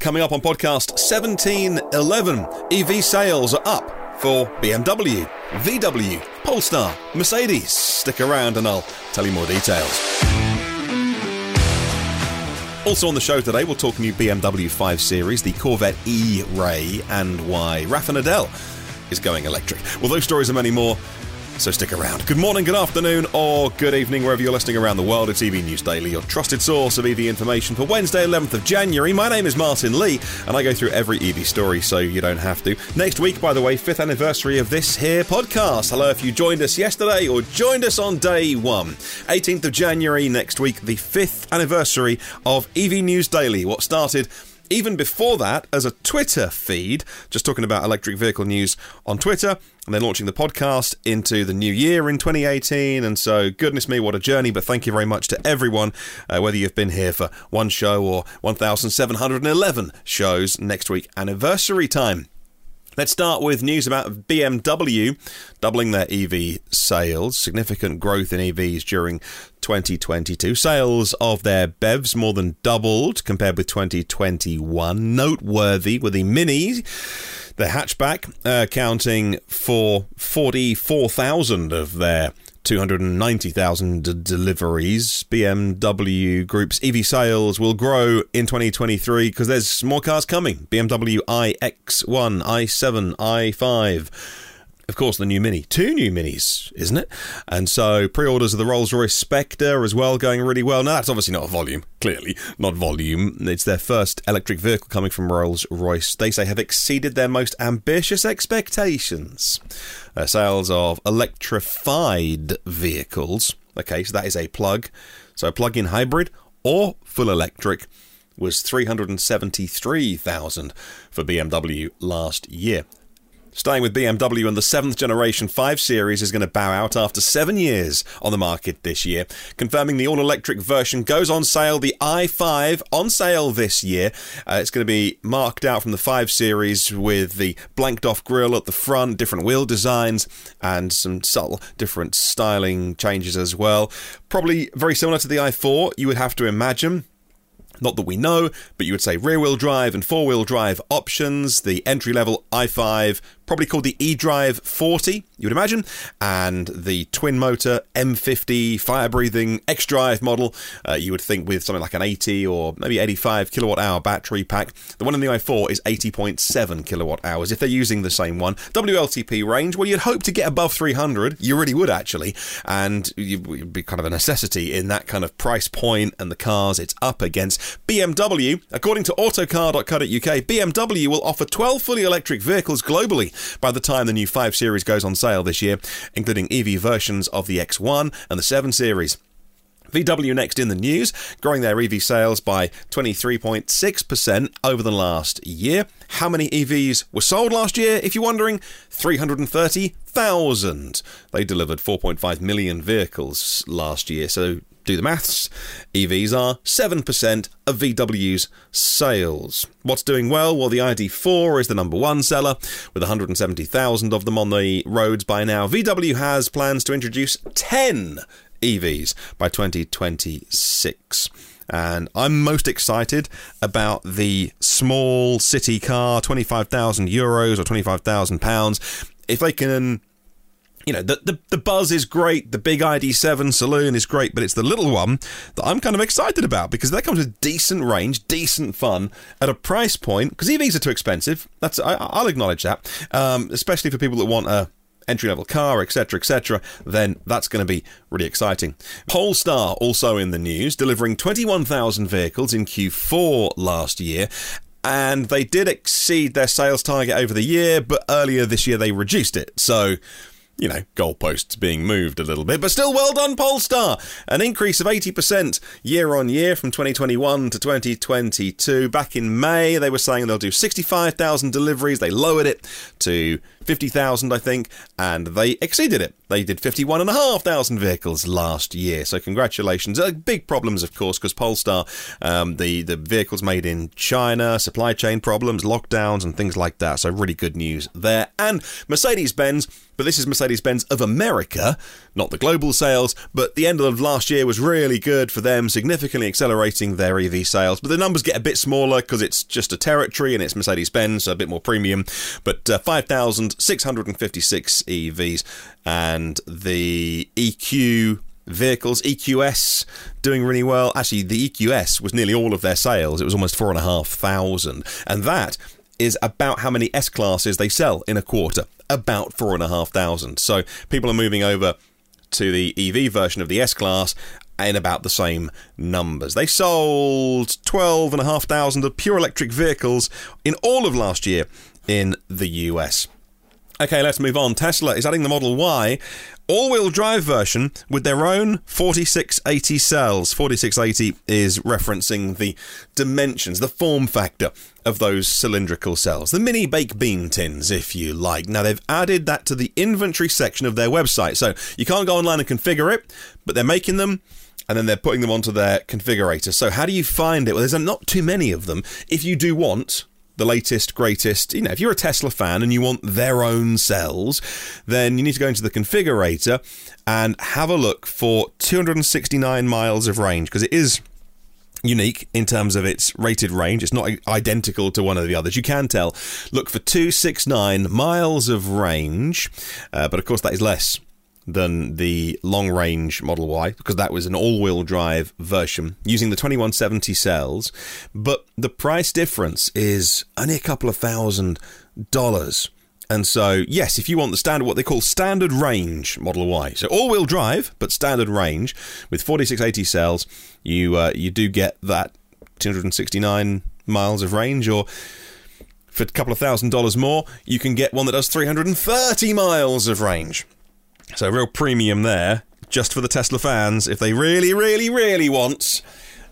Coming up on podcast 1711, EV sales are up for BMW, VW, Polestar, Mercedes. Stick around and I'll tell you more details. Also on the show today, we'll talk new BMW 5 Series, the Corvette E-Ray, and why Rafa Nadal is going electric. Well, those stories and many more so stick around. Good morning, good afternoon, or good evening, wherever you're listening around the world. It's EV News Daily, your trusted source of EV information for Wednesday, 11th of January. My name is Martyn Lee, and I go through every EV story so you don't have to. Next week, by the way, fifth anniversary of this here podcast. Hello, if you joined us yesterday or joined us on day one. 18th of January next week, the fifth anniversary of EV News Daily. What started even before that as a Twitter feed, just talking about electric vehicle news on Twitter, and then launching the podcast into the new year in 2018. And so, goodness me, what a journey! But thank you very much to everyone, uh, whether you've been here for one show or 1,711 shows next week, anniversary time. Let's start with news about BMW doubling their EV sales, significant growth in EVs during 2022. Sales of their BEVs more than doubled compared with 2021. Noteworthy were the Mini, the hatchback, uh, accounting for 44,000 of their 290,000 deliveries. BMW Group's EV sales will grow in 2023 because there's more cars coming. BMW iX1, i7, i5 of course, the new Mini. Two new Minis, isn't it? And so pre orders of the Rolls Royce Spectre as well going really well. Now, that's obviously not a volume, clearly, not volume. It's their first electric vehicle coming from Rolls Royce. They say have exceeded their most ambitious expectations. Uh, sales of electrified vehicles, okay, so that is a plug, so a plug in hybrid or full electric was 373,000 for BMW last year. Staying with BMW and the seventh generation 5 Series is going to bow out after seven years on the market this year, confirming the all electric version goes on sale. The i5 on sale this year. Uh, it's going to be marked out from the 5 Series with the blanked off grille at the front, different wheel designs, and some subtle different styling changes as well. Probably very similar to the i4, you would have to imagine. Not that we know, but you would say rear wheel drive and four wheel drive options. The entry level i5 probably called the eDrive 40, you would imagine, and the twin motor M50 fire breathing xDrive model, uh, you would think with something like an 80 or maybe 85 kilowatt hour battery pack. The one in the i4 is 80.7 kilowatt hours if they're using the same one. WLTP range, well, you'd hope to get above 300. You really would actually, and you'd be kind of a necessity in that kind of price point and the cars it's up against. BMW, according to autocar.co.uk, BMW will offer 12 fully electric vehicles globally by the time the new 5 Series goes on sale this year, including EV versions of the X1 and the 7 Series. VW next in the news, growing their EV sales by 23.6% over the last year. How many EVs were sold last year? If you're wondering, 330,000. They delivered 4.5 million vehicles last year, so do the maths. EVs are 7% of VW's sales. What's doing well? Well, the ID4 is the number one seller, with 170,000 of them on the roads by now. VW has plans to introduce 10 EVs by 2026 and I'm most excited about the small city car, 25,000 euros or 25,000 pounds. If they can you know, the, the, the buzz is great. The big ID7 saloon is great, but it's the little one that I'm kind of excited about because that comes with decent range, decent fun at a price point. Because EVs are too expensive. That's I, will acknowledge that, um, especially for people that want a entry level car, etc., etc., then that's going to be really exciting. Polestar also in the news, delivering 21,000 vehicles in Q4 last year. And they did exceed their sales target over the year, but earlier this year they reduced it. So you know, goalposts being moved a little bit, but still well done, Polestar. An increase of 80% year on year from 2021 to 2022. Back in May, they were saying they'll do 65,000 deliveries. They lowered it to 50,000, I think, and they exceeded it. They did 51,500 vehicles last year. So congratulations. Uh, big problems, of course, because Polestar, um, the, the vehicles made in China, supply chain problems, lockdowns, and things like that. So really good news there. And Mercedes Benz but this is Mercedes Benz of America, not the global sales. But the end of last year was really good for them, significantly accelerating their EV sales. But the numbers get a bit smaller because it's just a territory and it's Mercedes Benz, so a bit more premium. But uh, 5,656 EVs and the EQ vehicles. EQS doing really well. Actually, the EQS was nearly all of their sales. It was almost four and a half thousand, and that is about how many S classes they sell in a quarter about four and a half thousand. So people are moving over to the EV version of the S Class in about the same numbers. They sold 12,500 of pure electric vehicles in all of last year in the US. Okay, let's move on. Tesla is adding the Model Y all wheel drive version with their own 4680 cells. 4680 is referencing the dimensions, the form factor of those cylindrical cells, the mini baked bean tins, if you like. Now, they've added that to the inventory section of their website. So you can't go online and configure it, but they're making them and then they're putting them onto their configurator. So, how do you find it? Well, there's not too many of them. If you do want the latest, greatest. You know, if you're a Tesla fan and you want their own cells, then you need to go into the configurator and have a look for 269 miles of range because it is unique in terms of its rated range. It's not identical to one of the others. You can tell. Look for 269 miles of range, uh, but of course that is less than the long range Model Y because that was an all wheel drive version using the 2170 cells. But the price difference is only a couple of thousand dollars. And so, yes, if you want the standard, what they call standard range Model Y, so all-wheel drive but standard range with 4680 cells, you uh, you do get that 269 miles of range, or for a couple of thousand dollars more, you can get one that does 330 miles of range. So real premium there, just for the Tesla fans, if they really, really, really want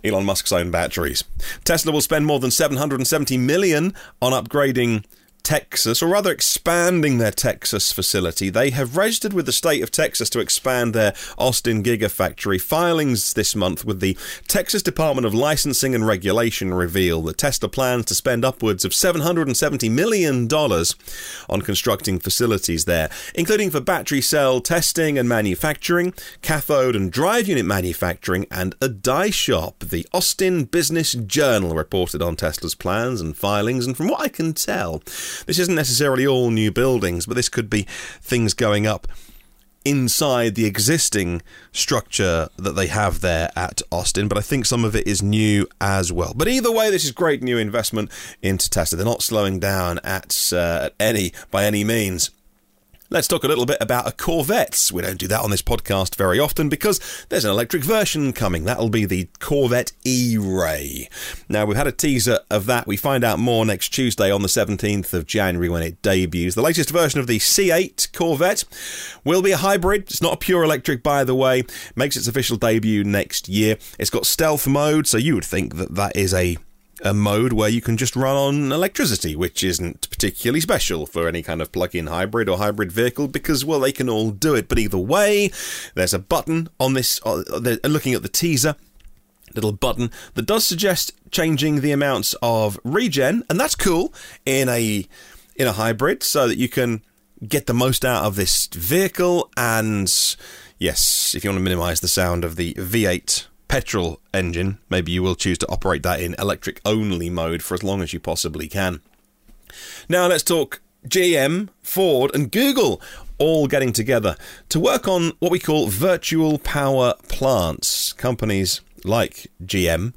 Elon Musk's own batteries. Tesla will spend more than 770 million on upgrading Texas, or rather expanding their Texas facility. They have registered with the state of Texas to expand their Austin Gigafactory. Filings this month with the Texas Department of Licensing and Regulation reveal that Tesla plans to spend upwards of $770 million on constructing facilities there, including for battery cell testing and manufacturing, cathode and drive unit manufacturing, and a die shop. The Austin Business Journal reported on Tesla's plans and filings, and from what I can tell, this isn't necessarily all new buildings, but this could be things going up inside the existing structure that they have there at Austin, but I think some of it is new as well. But either way, this is great new investment into Tesla. They're not slowing down at, uh, at any by any means. Let's talk a little bit about a Corvette. We don't do that on this podcast very often because there's an electric version coming. That'll be the Corvette E-Ray. Now, we've had a teaser of that. We find out more next Tuesday on the 17th of January when it debuts. The latest version of the C8 Corvette will be a hybrid. It's not a pure electric, by the way. Makes its official debut next year. It's got stealth mode, so you would think that that is a a mode where you can just run on electricity, which isn't particularly special for any kind of plug in hybrid or hybrid vehicle because, well, they can all do it. But either way, there's a button on this, uh, looking at the teaser, little button that does suggest changing the amounts of regen, and that's cool in a in a hybrid so that you can get the most out of this vehicle and yes, if you want to minimize the sound of the V8 petrol engine, maybe you will choose to operate that in electric only mode for as long as you possibly can. Now let's talk GM, Ford, and Google all getting together to work on what we call virtual power plants. Companies like GM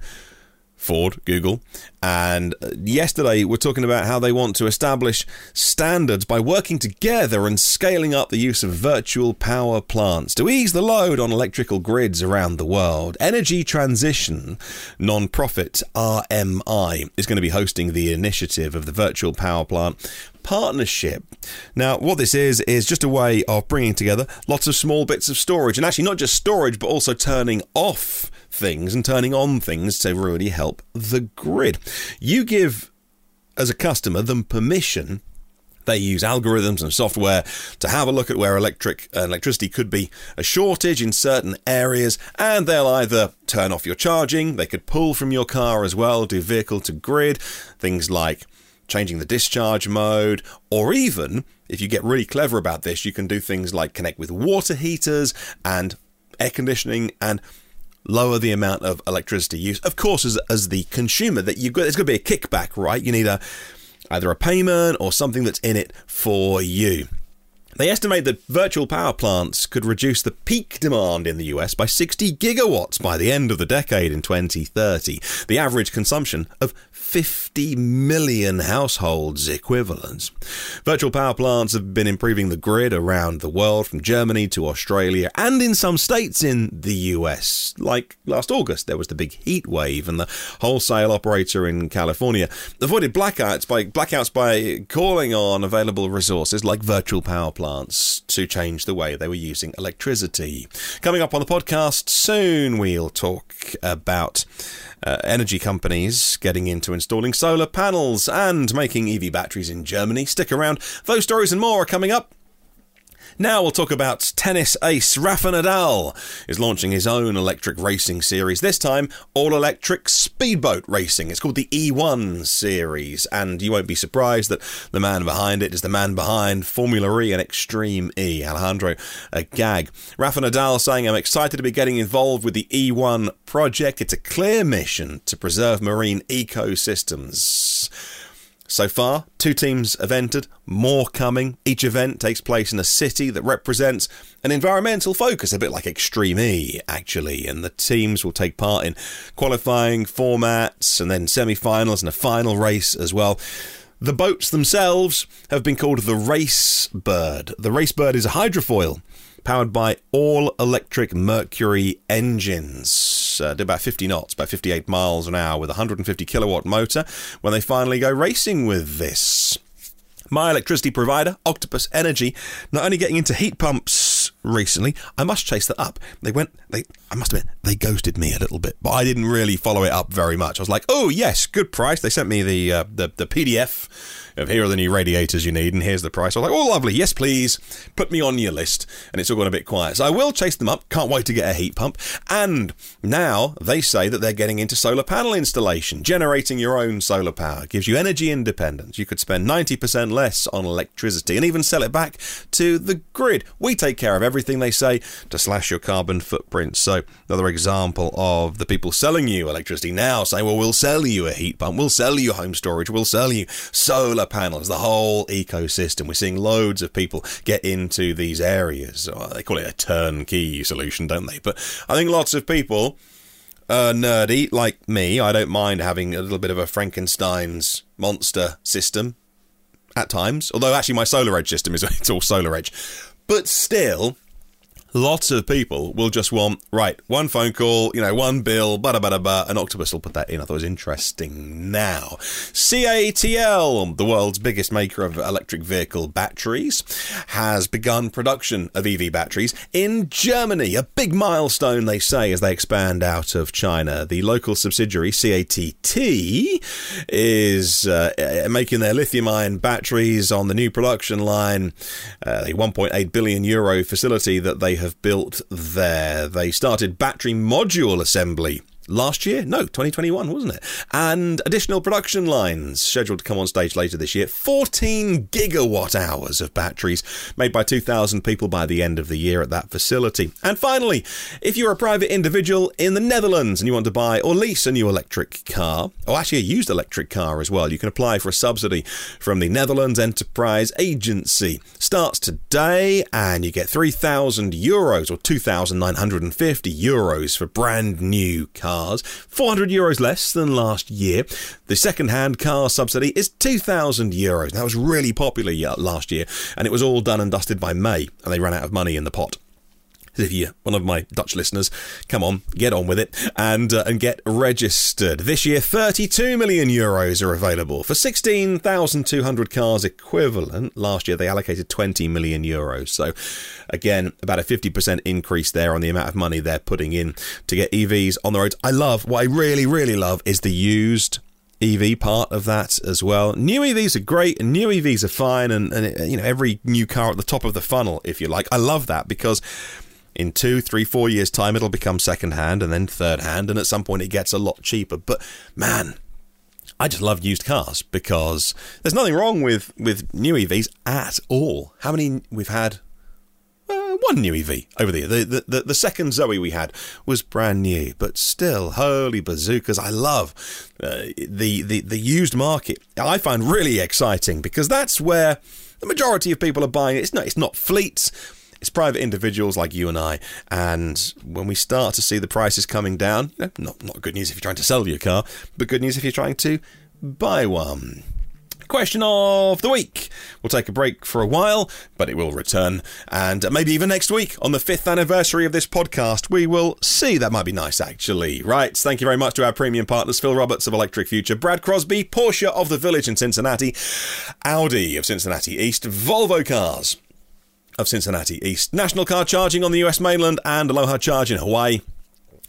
Ford, Google. And uh, yesterday, we're talking about how they want to establish standards by working together and scaling up the use of virtual power plants to ease the load on electrical grids around the world. Energy Transition non-profit RMI is going to be hosting the initiative of the virtual power plant partnership. Now, what this is, is just a way of bringing together lots of small bits of storage, and actually not just storage, but also turning off things and turning on things to really help the grid. You give, as a customer, them permission They use algorithms and software to have a look at where electric uh, electricity could be a shortage in certain areas, and they'll either turn off your charging, they could pull from your car as well, do vehicle to grid, things like changing the discharge mode, or even if you get really clever about this, you can do things like connect with water heaters and air conditioning and lower the amount of electricity use. Of course, as, as the consumer, that you've got there's going to be a kickback, right? You need a either a payment or something that's in it for you. They estimate that virtual power plants could reduce the peak demand in the US by 60 gigawatts by the end of the decade in 2030. The average consumption of 50 million households equivalents. Virtual power plants have been improving the grid around the world, from Germany to Australia, and in some states in the US. Like last August, there was the big heat wave, and the wholesale operator in California avoided blackouts by blackouts by calling on available resources like virtual power plants to change the way they were using electricity. Coming up on the podcast soon, we'll talk about uh, energy companies getting into installing solar panels and making EV batteries in Germany. Stick around. Those stories and more are coming up now we'll talk about tennis ace Rafa Nadal is launching his own electric racing series. This time, all electric speedboat racing. It's called the E1 series, and you won't be surprised that the man behind it is the man behind Formula E and Extreme E, Alejandro Agag. Rafa Nadal saying, "I'm excited to be getting involved with the E1 project. It's a clear mission to preserve marine ecosystems." So far, two teams have entered, more coming. Each event takes place in a city that represents an environmental focus, a bit like Extreme E, actually. And the teams will take part in qualifying formats and then semi finals and a final race as well. The boats themselves have been called the Race Bird. The Race Bird is a hydrofoil powered by all electric Mercury engines. Uh, did about 50 knots, about 58 miles an hour with a 150 kilowatt motor when they finally go racing with this. My electricity provider, Octopus Energy, not only getting into heat pumps recently, I must chase that up. They went, they, I must admit, they ghosted me a little bit, but I didn't really follow it up very much. I was like, oh yes, good price. They sent me the uh, the, the PDF of here are the new radiators you need, and here's the price. I was like, oh, lovely, yes, please, put me on your list. And it's all gone a bit quiet. So I will chase them up. Can't wait to get a heat pump. And now they say that they're getting into solar panel installation, generating your own solar power. Gives you energy independence. You could spend 90% less on electricity and even sell it back to the grid. We take care of everything they say to slash your carbon footprint. So another example of the people selling you electricity now saying, well, we'll sell you a heat pump, we'll sell you home storage, we'll sell you solar panels, the whole ecosystem. We're seeing loads of people get into these areas. Oh, they call it a turnkey solution, don't they? But I think lots of people are nerdy like me. I don't mind having a little bit of a Frankenstein's monster system at times. Although actually my SolarEdge system is it's all SolarEdge. But still, lots of people will just want right one phone call you know one bill bada bada bada and octopus will put that in. I thought it was interesting. Now catl the world's biggest maker of electric vehicle batteries has begun production of ev batteries in germany a big milestone they say as they expand out of china. The local subsidiary catt is uh, making their lithium ion batteries on the new production line uh, a 1.8 billion euro facility that they have built there. They started battery module assembly last year? No, 2021, wasn't it? And additional production lines scheduled to come on stage later this year. 14 gigawatt hours of batteries made by 2,000 people by the end of the year at that facility. And finally, if you're a private individual in the Netherlands and you want to buy or lease a new electric car, or actually a used electric car as well, you can apply for a subsidy from the Netherlands Enterprise Agency. Starts today and you get 3,000 euros or 2,950 euros for brand new cars cars, 400 euros less than last year. The second-hand car subsidy is 2,000 euros. That was really popular last year, and it was all done and dusted by May, and they ran out of money in the pot if you're one of my Dutch listeners, come on, get on with it and uh, and get registered. This year, 32 million euros are available for 16,200 cars equivalent. Last year, they allocated 20 million euros. So, again, about a 50% increase there on the amount of money they're putting in to get EVs on the roads. I love what I really, really love is the used EV part of that as well. New EVs are great and new EVs are fine, and, and you know every new car at the top of the funnel, if you like. I love that because in two, three, four years' time, it'll become second hand and then third hand, and at some point it gets a lot cheaper. But man, I just love used cars because there's nothing wrong with, with new EVs at all. How many we've had? Uh, one new EV over. The, the, the, the second Zoe we had was brand new, but still, holy bazookas. I love uh, the, the, the used market. I find really exciting because that's where the majority of people are buying it. It's not, it's not fleets it's private individuals like you and I. And when we start to see the prices coming down, eh, not, not good news if you're trying to sell your car, but good news if you're trying to buy one. Question of the week. We'll take a break for a while, but it will return. And maybe even next week, on the fifth anniversary of this podcast, we will see. That might be nice, actually. Right. Thank you very much to our premium partners Phil Roberts of Electric Future, Brad Crosby, Porsche of the Village in Cincinnati, Audi of Cincinnati East, Volvo Cars of Cincinnati East, National Car Charging on the US mainland, and Aloha Charge in Hawaii.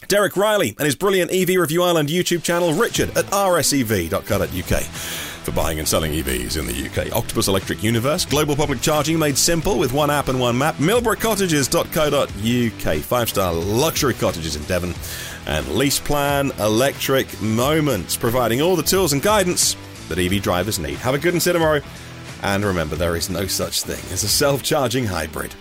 Derek Riley and his brilliant EV Review Ireland YouTube channel, Richard at rsev.co.uk for buying and selling EVs in the UK. Octopus Electric Universe, global public charging made simple with one app and one map. Millbrookcottages.co.uk, five star luxury cottages in Devon. And Lease Plan Electric Moments, providing all the tools and guidance that EV drivers need. Have a good and see tomorrow. And remember, there is no such thing as a self charging hybrid.